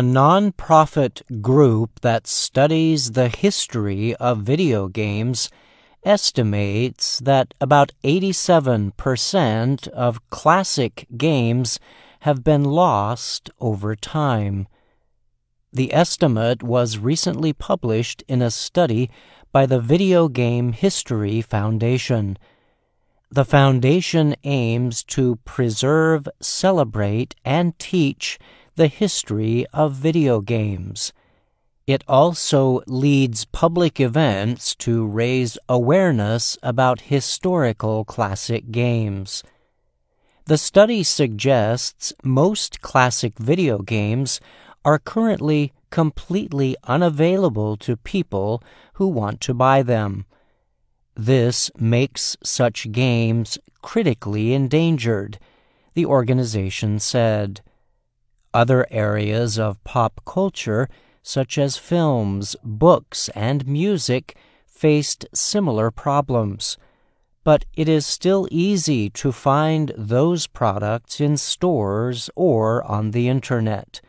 A nonprofit group that studies the history of video games estimates that about 87% of classic games have been lost over time. The estimate was recently published in a study by the Video Game History Foundation. The foundation aims to preserve, celebrate, and teach the history of video games. It also leads public events to raise awareness about historical classic games. The study suggests most classic video games are currently completely unavailable to people who want to buy them. This makes such games critically endangered, the organization said. Other areas of pop culture, such as films, books, and music, faced similar problems but it is still easy to find those products in stores or on the internet.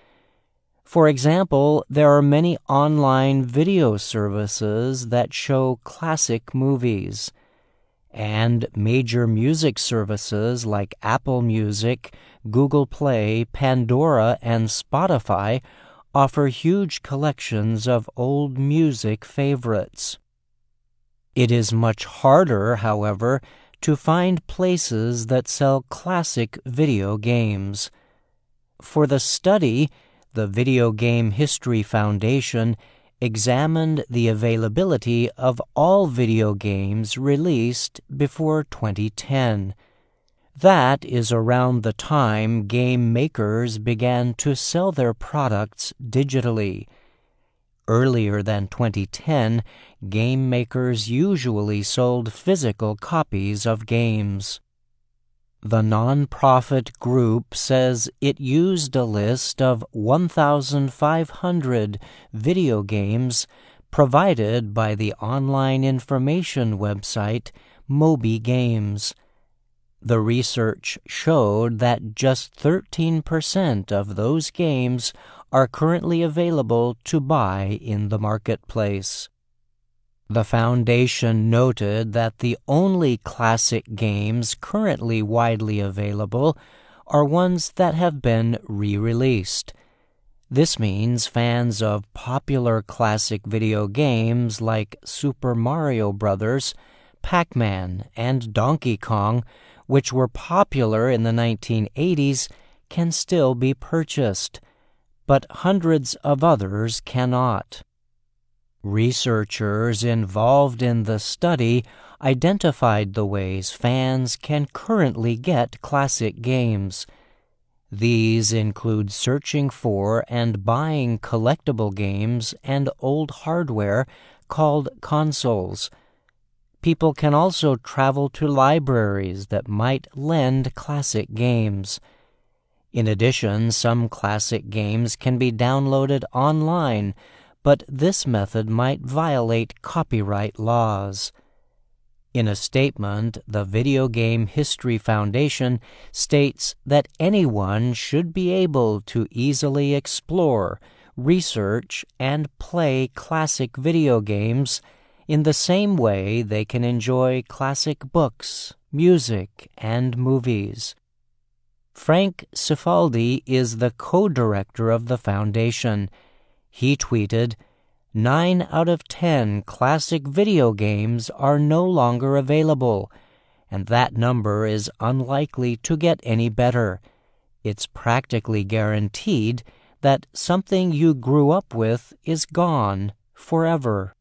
For example, there are many online video services that show classic movies. And major music services like Apple Music, Google Play, Pandora, and Spotify offer huge collections of old music favorites. It is much harder, however, to find places that sell classic video games. For the study, the Video Game History Foundation examined the availability of all video games released before 2010. That is around the time game makers began to sell their products digitally. Earlier than 2010, game makers usually sold physical copies of games. The nonprofit group says it used a list of 1,500 video games provided by the online information website Moby Games. The research showed that just 13% of those games are currently available to buy in the marketplace. The Foundation noted that the only classic games currently widely available are ones that have been re released. This means fans of popular classic video games like Super Mario Bros., Pac Man, and Donkey Kong, which were popular in the 1980s, can still be purchased but hundreds of others cannot. Researchers involved in the study identified the ways fans can currently get classic games. These include searching for and buying collectible games and old hardware called consoles. People can also travel to libraries that might lend classic games. In addition, some classic games can be downloaded online, but this method might violate copyright laws. In a statement, the Video Game History Foundation states that anyone should be able to easily explore, research, and play classic video games in the same way they can enjoy classic books, music, and movies. Frank Cifaldi is the co director of the foundation. He tweeted, Nine out of ten classic video games are no longer available, and that number is unlikely to get any better. It's practically guaranteed that something you grew up with is gone forever.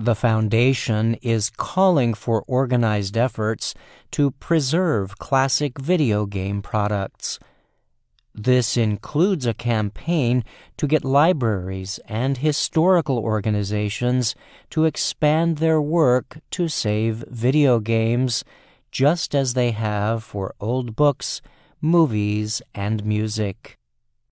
The Foundation is calling for organized efforts to preserve classic video game products. This includes a campaign to get libraries and historical organizations to expand their work to save video games, just as they have for old books, movies, and music.